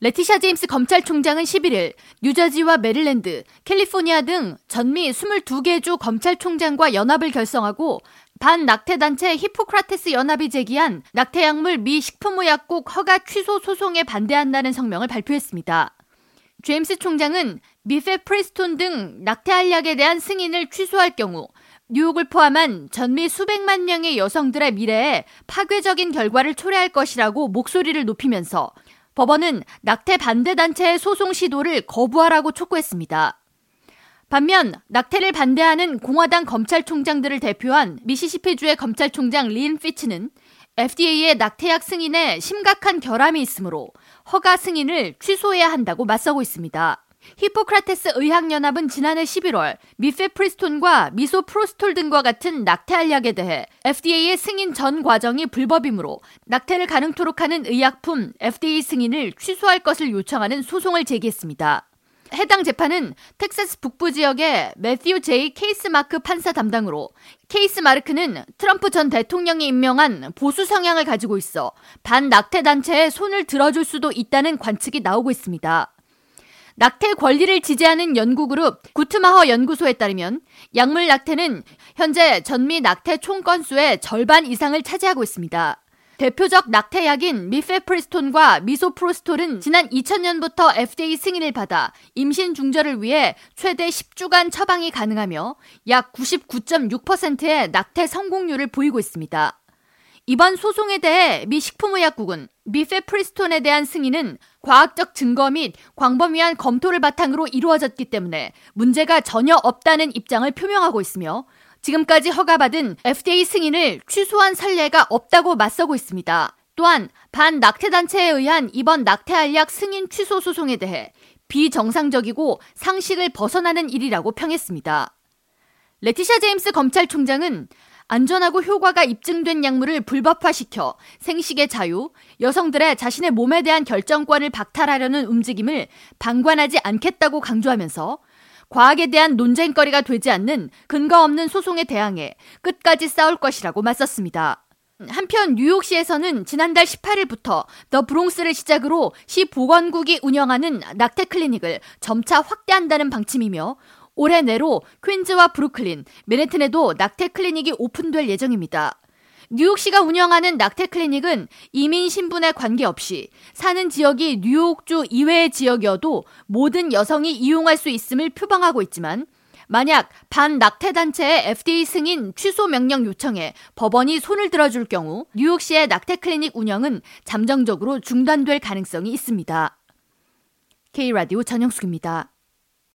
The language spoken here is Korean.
레티샤 제임스 검찰총장은 11일 뉴저지와 메릴랜드, 캘리포니아 등 전미 22개 주 검찰총장과 연합을 결성하고 반 낙태 단체 히포크라테스 연합이 제기한 낙태약물 미 식품의약국 허가 취소 소송에 반대한다는 성명을 발표했습니다. 제임스 총장은 미페 프리스톤 등 낙태알약에 대한 승인을 취소할 경우 뉴욕을 포함한 전미 수백만 명의 여성들의 미래에 파괴적인 결과를 초래할 것이라고 목소리를 높이면서 법원은 낙태 반대 단체의 소송 시도를 거부하라고 촉구했습니다. 반면 낙태를 반대하는 공화당 검찰총장들을 대표한 미시시피주의 검찰총장 린 피츠는 FDA의 낙태약 승인에 심각한 결함이 있으므로 허가 승인을 취소해야 한다고 맞서고 있습니다. 히포크라테스 의학연합은 지난해 11월 미페프리스톤과 미소프로스톨 등과 같은 낙태 알약에 대해 FDA의 승인 전 과정이 불법이므로 낙태를 가능토록 하는 의약품 FDA 승인을 취소할 것을 요청하는 소송을 제기했습니다. 해당 재판은 텍사스 북부 지역의 매튜 제이 케이스 마크 판사 담당으로 케이스 마르크는 트럼프 전 대통령이 임명한 보수 성향을 가지고 있어 반낙태 단체에 손을 들어줄 수도 있다는 관측이 나오고 있습니다. 낙태 권리를 지지하는 연구그룹 구트마허 연구소에 따르면 약물 낙태는 현재 전미 낙태 총 건수의 절반 이상을 차지하고 있습니다. 대표적 낙태약인 미페프리스톤과 미소프로스톨은 지난 2000년부터 FDA 승인을 받아 임신 중절을 위해 최대 10주간 처방이 가능하며 약 99.6%의 낙태 성공률을 보이고 있습니다. 이번 소송에 대해 미 식품의약국은 미페 프리스톤에 대한 승인은 과학적 증거 및 광범위한 검토를 바탕으로 이루어졌기 때문에 문제가 전혀 없다는 입장을 표명하고 있으며 지금까지 허가받은 FDA 승인을 취소한 선례가 없다고 맞서고 있습니다. 또한 반 낙태단체에 의한 이번 낙태알약 승인 취소 소송에 대해 비정상적이고 상식을 벗어나는 일이라고 평했습니다. 레티샤 제임스 검찰총장은 안전하고 효과가 입증된 약물을 불법화시켜 생식의 자유, 여성들의 자신의 몸에 대한 결정권을 박탈하려는 움직임을 방관하지 않겠다고 강조하면서 과학에 대한 논쟁거리가 되지 않는 근거 없는 소송에 대항해 끝까지 싸울 것이라고 맞섰습니다. 한편 뉴욕시에서는 지난달 18일부터 더 브롱스를 시작으로 시 보건국이 운영하는 낙태 클리닉을 점차 확대한다는 방침이며 올해 내로 퀸즈와 브루클린, 맨해튼에도 낙태 클리닉이 오픈될 예정입니다. 뉴욕시가 운영하는 낙태 클리닉은 이민 신분에 관계없이 사는 지역이 뉴욕주 이외의 지역이어도 모든 여성이 이용할 수 있음을 표방하고 있지만 만약 반낙태 단체의 FDA 승인 취소 명령 요청에 법원이 손을 들어줄 경우 뉴욕시의 낙태 클리닉 운영은 잠정적으로 중단될 가능성이 있습니다. K라디오 전영숙입니다.